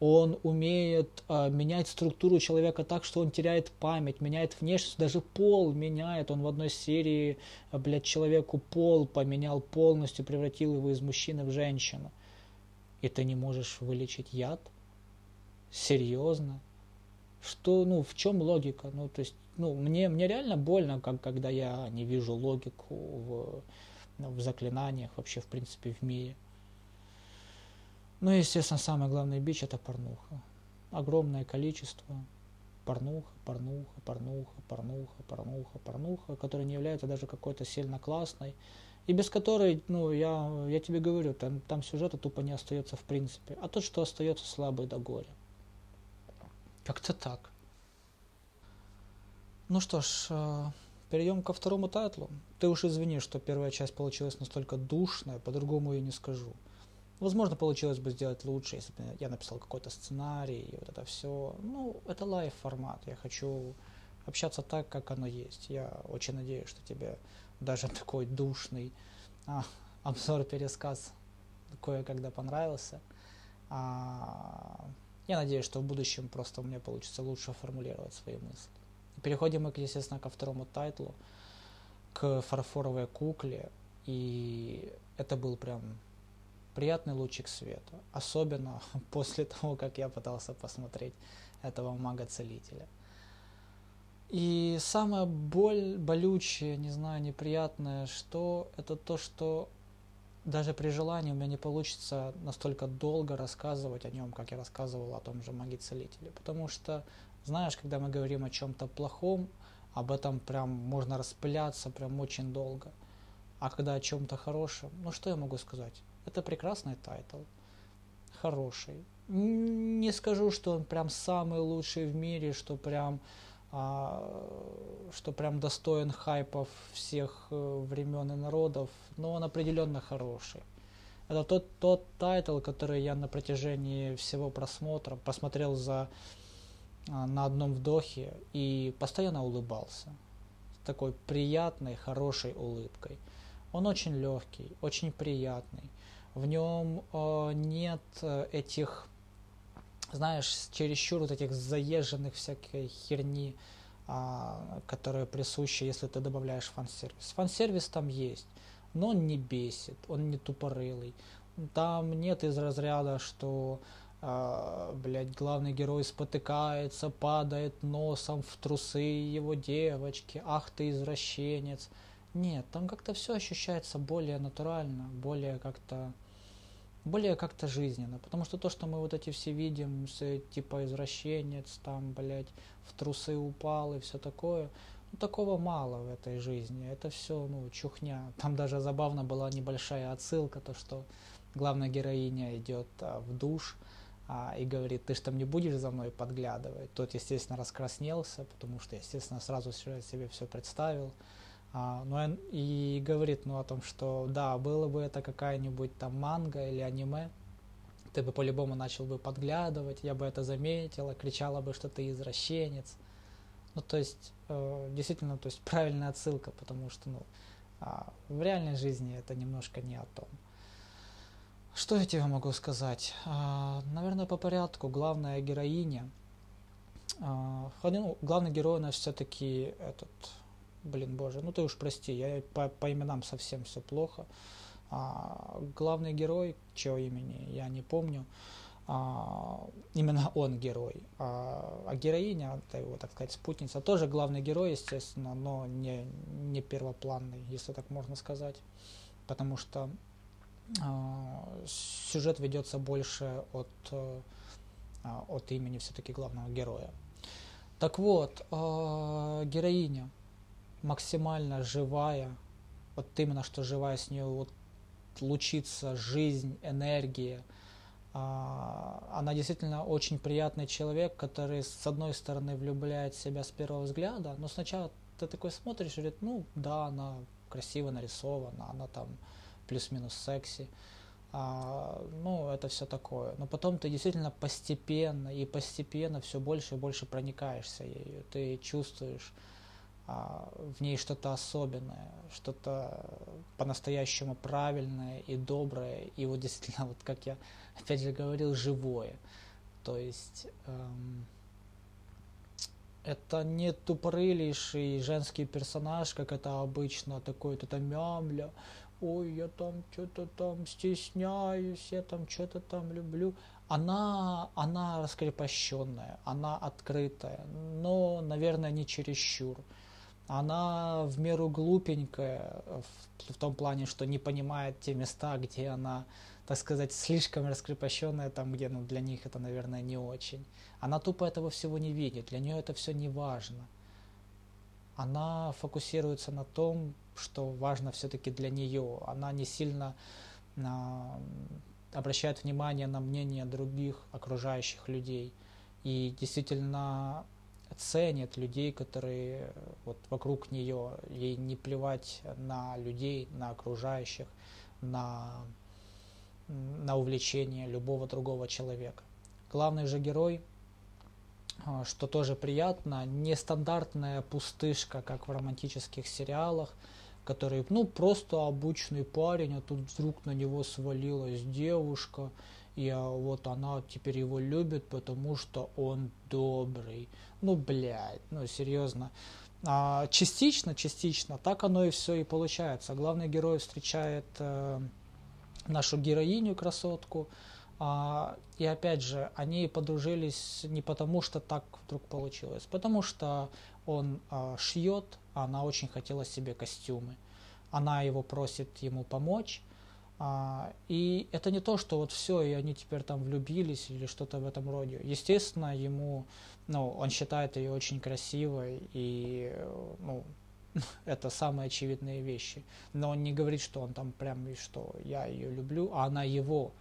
Он умеет а, менять структуру человека так, что он теряет память, меняет внешность, даже пол меняет. Он в одной серии, блядь, человеку пол поменял полностью, превратил его из мужчины в женщину. И ты не можешь вылечить яд? Серьезно? Что, ну, в чем логика? Ну, то есть ну, мне, мне реально больно, как, когда я не вижу логику в, в заклинаниях, вообще, в принципе, в мире. Ну, естественно, самый главный бич – это порнуха. Огромное количество порнуха, порнуха, порнуха, порнуха, порнуха, порнуха, которая не является даже какой-то сильно классной, и без которой, ну, я, я тебе говорю, там, там сюжета тупо не остается в принципе, а тот, что остается слабый до горя. Как-то так. Ну что ж, э, перейдем ко второму тайтлу. Ты уж извини, что первая часть получилась настолько душная, по-другому я не скажу. Возможно, получилось бы сделать лучше, если бы я написал какой-то сценарий и вот это все. Ну, это live формат. Я хочу общаться так, как оно есть. Я очень надеюсь, что тебе даже (laughs) такой душный а, обзор-пересказ кое-когда понравился. А, я надеюсь, что в будущем просто у меня получится лучше формулировать свои мысли. Переходим мы, естественно, ко второму тайтлу, к фарфоровой кукле. И это был прям приятный лучик света. Особенно (laughs) после того, как я пытался посмотреть этого мага-целителя. И самое боль, болючее, не знаю, неприятное, что это то, что даже при желании у меня не получится настолько долго рассказывать о нем, как я рассказывал о том же маге-целителе. Потому что знаешь, когда мы говорим о чем-то плохом, об этом прям можно распыляться прям очень долго. А когда о чем-то хорошем, ну что я могу сказать? Это прекрасный тайтл. Хороший. Не скажу, что он прям самый лучший в мире, что прям что прям достоин хайпов всех э, времен и народов, но он определенно хороший. Это тот, тот тайтл, который я на протяжении всего просмотра посмотрел за, а, на одном вдохе и постоянно улыбался. С такой приятной, хорошей улыбкой. Он очень легкий, очень приятный. В нем э, нет э, этих, знаешь, чересчур вот этих заезженных всякой херни, э, которые присущи, если ты добавляешь фан-сервис. Фан-сервис там есть, но он не бесит, он не тупорылый. Там нет из разряда, что Uh, блядь, главный герой спотыкается, падает носом в трусы его девочки, ах ты извращенец. Нет, там как-то все ощущается более натурально, более как-то более как-то жизненно. Потому что то, что мы вот эти все видим, с, типа извращенец, там, блядь, в трусы упал и все такое, ну, такого мало в этой жизни. Это все, ну, чухня. Там даже забавно была небольшая отсылка, то, что главная героиня идет а, в душ а, и говорит, ты ж там не будешь за мной подглядывать. Тот, естественно, раскраснелся, потому что, естественно, сразу себе все представил. А, ну, и говорит ну, о том, что да, было бы это какая-нибудь там манга или аниме, ты бы по-любому начал бы подглядывать, я бы это заметила, кричала бы, что ты извращенец. Ну, то есть, э, действительно, то есть правильная отсылка, потому что, ну, э, в реальной жизни это немножко не о том. Что я тебе могу сказать? Э, наверное, по порядку. Главная героиня. Э, ну, главный герой у нас все-таки этот блин, боже, ну ты уж прости, я по, по именам совсем все плохо. А, главный герой, чего имени, я не помню. А, именно он герой. А, а героиня, это его, так сказать, спутница, тоже главный герой, естественно, но не, не первопланный, если так можно сказать. Потому что а, сюжет ведется больше от, а, от имени все-таки главного героя. Так вот, а, героиня максимально живая, вот именно что живая с нее вот лучится жизнь, энергия. А, она действительно очень приятный человек, который с одной стороны влюбляет себя с первого взгляда, но сначала ты такой смотришь и говорит, ну да, она красиво нарисована, она там плюс-минус секси. А, ну, это все такое. Но потом ты действительно постепенно и постепенно все больше и больше проникаешься ею. Ты чувствуешь в ней что-то особенное, что-то по-настоящему правильное и доброе, и вот действительно, вот как я опять же говорил, живое. То есть эм, это не тупорылейший женский персонаж, как это обычно, такой то там мямля, ой, я там что-то там стесняюсь, я там что-то там люблю. Она, она раскрепощенная, она открытая, но, наверное, не чересчур она в меру глупенькая, в, в том плане, что не понимает те места, где она, так сказать, слишком раскрепощенная, там, где ну, для них это, наверное, не очень. Она тупо этого всего не видит, для нее это все не важно. Она фокусируется на том, что важно все-таки для нее. Она не сильно а, обращает внимание на мнение других окружающих людей. И действительно ценит людей, которые вот вокруг нее, ей не плевать на людей, на окружающих, на, на увлечение любого другого человека. Главный же герой, а, что тоже приятно, нестандартная пустышка, как в романтических сериалах, который, ну, просто обычный парень, а тут вдруг на него свалилась девушка, и а, вот она теперь его любит, потому что он добрый. Ну, блядь, ну, серьезно. А, частично, частично, так оно и все и получается. Главный герой встречает э, нашу героиню, красотку, а, и опять же, они подружились не потому, что так вдруг получилось, потому что он а, шьет, а она очень хотела себе костюмы. Она его просит ему помочь, а, и это не то, что вот все, и они теперь там влюбились или что-то в этом роде. Естественно, ему, ну, он считает ее очень красивой, и, ну, (laughs) это самые очевидные вещи. Но он не говорит, что он там прям, что я ее люблю, а она его.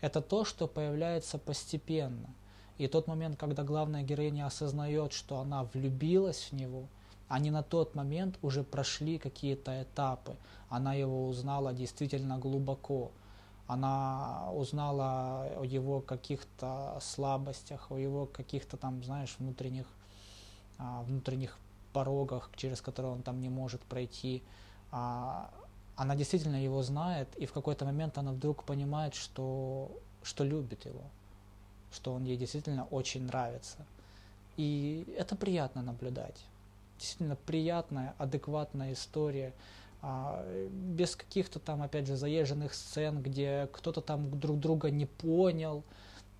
Это то, что появляется постепенно. И тот момент, когда главная героиня осознает, что она влюбилась в него, они на тот момент уже прошли какие-то этапы. Она его узнала действительно глубоко. Она узнала о его каких-то слабостях, о его каких-то там, знаешь, внутренних, а, внутренних порогах, через которые он там не может пройти. А, она действительно его знает, и в какой-то момент она вдруг понимает, что, что любит его, что он ей действительно очень нравится. И это приятно наблюдать. Действительно приятная, адекватная история, а, без каких-то там, опять же, заезженных сцен, где кто-то там друг друга не понял,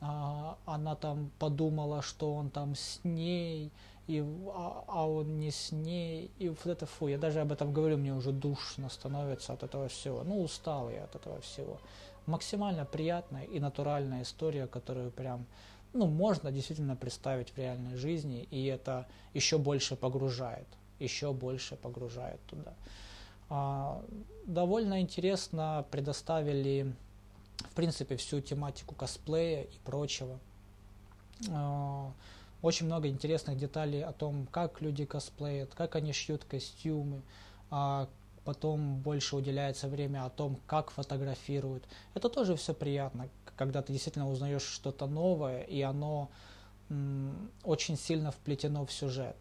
а, она там подумала, что он там с ней, и, а, а он не с ней, и вот это фу, я даже об этом говорю, мне уже душно становится от этого всего, ну устал я от этого всего. Максимально приятная и натуральная история, которую прям, ну, можно действительно представить в реальной жизни, и это еще больше погружает, еще больше погружает туда. А, довольно интересно предоставили, в принципе, всю тематику косплея и прочего. А, очень много интересных деталей о том, как люди косплеят, как они шьют костюмы, а потом больше уделяется время о том, как фотографируют. Это тоже все приятно, когда ты действительно узнаешь что-то новое, и оно очень сильно вплетено в сюжет.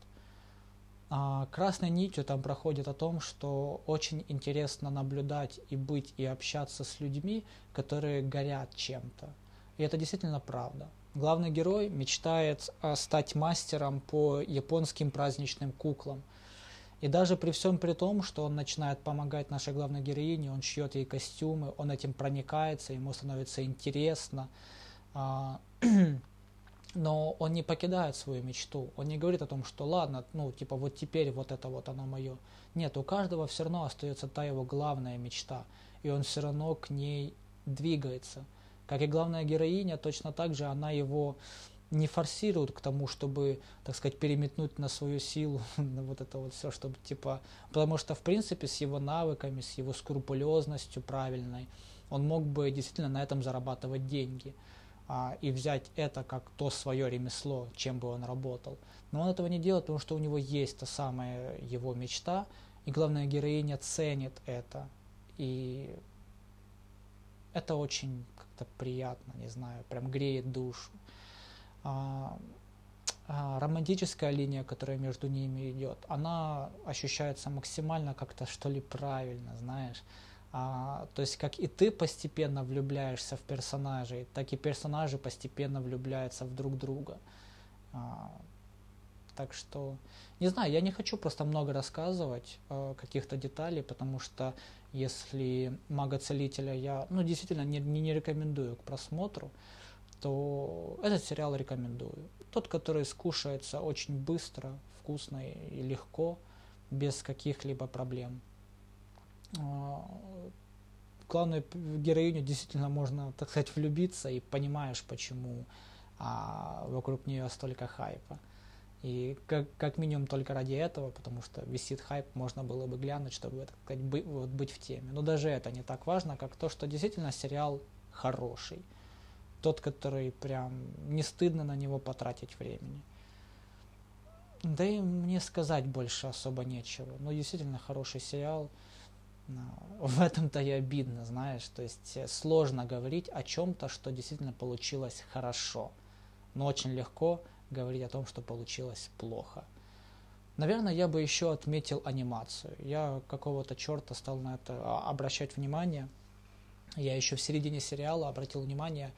А красной нитью там проходит о том, что очень интересно наблюдать и быть и общаться с людьми, которые горят чем-то. И это действительно правда. Главный герой мечтает а, стать мастером по японским праздничным куклам. И даже при всем при том, что он начинает помогать нашей главной героине, он шьет ей костюмы, он этим проникается, ему становится интересно. А, (clears throat) но он не покидает свою мечту. Он не говорит о том, что ладно, ну, типа, вот теперь вот это вот оно мое. Нет, у каждого все равно остается та его главная мечта. И он все равно к ней двигается. Как и главная героиня, точно так же она его не форсирует к тому, чтобы, так сказать, переметнуть на свою силу, (laughs) на вот это вот все, чтобы типа, потому что в принципе с его навыками, с его скрупулезностью правильной, он мог бы действительно на этом зарабатывать деньги а, и взять это как то свое ремесло, чем бы он работал. Но он этого не делает, потому что у него есть та самая его мечта, и главная героиня ценит это. И это очень как-то приятно, не знаю, прям греет душу. А, а, романтическая линия, которая между ними идет, она ощущается максимально как-то что ли правильно, знаешь. А, то есть как и ты постепенно влюбляешься в персонажей, так и персонажи постепенно влюбляются в друг друга. А, так что, не знаю, я не хочу просто много рассказывать э, каких-то деталей, потому что если мага-целителя я, ну, действительно не, не, рекомендую к просмотру, то этот сериал рекомендую. Тот, который скушается очень быстро, вкусно и легко, без каких-либо проблем. А, главную героиню действительно можно, так сказать, влюбиться и понимаешь, почему а, вокруг нее столько хайпа. И как, как минимум только ради этого, потому что висит хайп, можно было бы глянуть, чтобы так сказать, быть, вот, быть в теме. Но даже это не так важно, как то, что действительно сериал хороший. Тот, который прям не стыдно на него потратить времени. Да и мне сказать больше особо нечего. Но действительно хороший сериал. (laughs) В этом-то и обидно, знаешь. То есть э, сложно говорить о чем-то, что действительно получилось хорошо. Но очень легко говорить о том, что получилось плохо. Наверное, я бы еще отметил анимацию. Я какого-то черта стал на это а, обращать внимание. Я еще в середине сериала обратил внимание,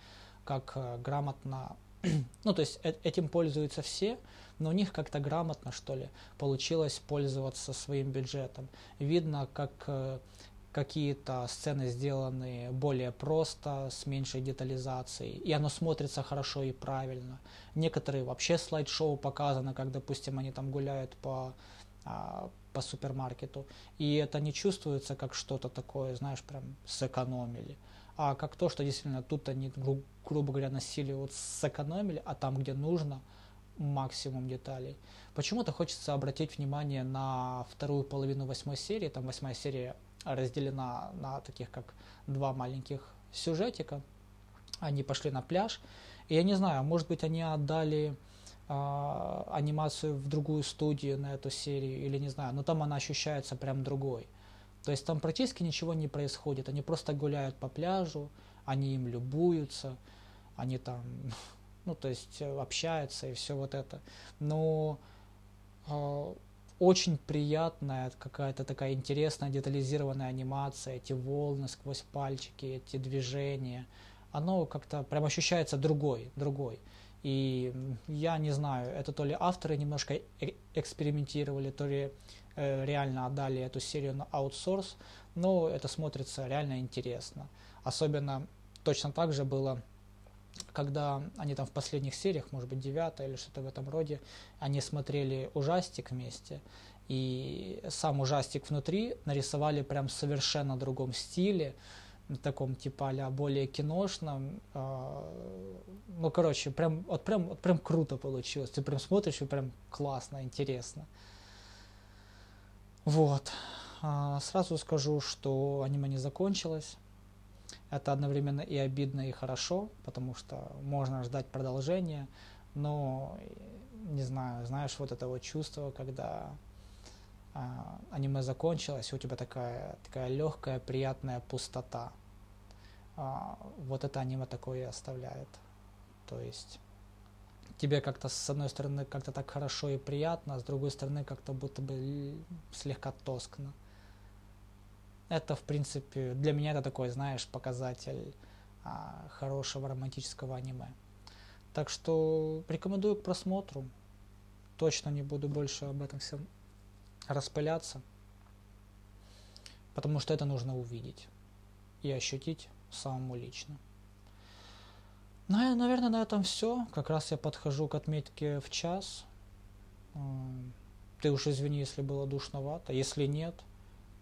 как э, грамотно, (clears throat) ну то есть э, этим пользуются все, но у них как-то грамотно, что ли, получилось пользоваться своим бюджетом. Видно, как э, какие-то сцены сделаны более просто, с меньшей детализацией, и оно смотрится хорошо и правильно. Некоторые вообще слайд-шоу показано, как, допустим, они там гуляют по, а, по супермаркету, и это не чувствуется как что-то такое, знаешь, прям сэкономили, а как то, что действительно тут они, гру- грубо говоря, насилие вот сэкономили, а там, где нужно, максимум деталей. Почему-то хочется обратить внимание на вторую половину восьмой серии. Там восьмая серия разделена на таких как два маленьких сюжетика. Они пошли на пляж. И я не знаю, может быть, они отдали э, анимацию в другую студию на эту серию, или не знаю, но там она ощущается прям другой. То есть там практически ничего не происходит. Они просто гуляют по пляжу, они им любуются, они там, (laughs) ну, то есть общаются и все вот это. Но э, очень приятная какая-то такая интересная детализированная анимация, эти волны сквозь пальчики, эти движения. Оно как-то прям ощущается другой, другой. И я не знаю, это то ли авторы немножко э, экспериментировали, то ли э, реально отдали эту серию на аутсорс, но это смотрится реально интересно. Особенно точно так же было, когда они там в последних сериях, может быть, девятая или что-то в этом роде, они смотрели ужастик вместе, и сам ужастик внутри нарисовали прям в совершенно другом стиле, таком типа а более киношном. Э, ну, короче, прям, вот прям, вот прям круто получилось. Ты прям смотришь и прям классно, интересно. Вот. А, сразу скажу, что аниме не закончилось. Это одновременно и обидно, и хорошо, потому что можно ждать продолжения, но не знаю, знаешь, вот это вот чувство, когда а, аниме закончилось, и у тебя такая, такая легкая, приятная пустота а, вот это аниме такое и оставляет. То есть тебе как-то с одной стороны как-то так хорошо и приятно, а с другой стороны как-то будто бы слегка тоскно. Это, в принципе, для меня это такой, знаешь, показатель а, хорошего романтического аниме. Так что рекомендую к просмотру. Точно не буду больше об этом всем распыляться, потому что это нужно увидеть и ощутить самому лично. Ну, наверное, на этом все. Как раз я подхожу к отметке в час. Ты уж извини, если было душновато. Если нет,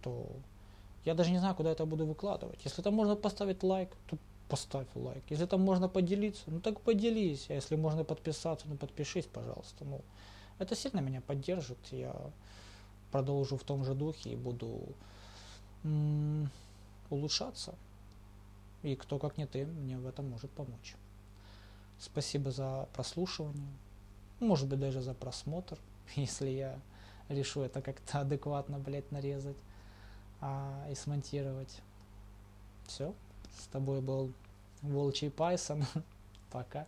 то я даже не знаю, куда это буду выкладывать. Если там можно поставить лайк, то поставь лайк. Если там можно поделиться, ну так поделись. А если можно подписаться, ну подпишись, пожалуйста. Ну, это сильно меня поддержит. Я продолжу в том же духе и буду улучшаться. И кто, как не ты, мне в этом может помочь. Спасибо за прослушивание. Может быть, даже за просмотр, (laughs) если я решу это как-то адекватно, блядь, нарезать а, и смонтировать. Все. С тобой был Волчий Пайсон. (laughs) Пока.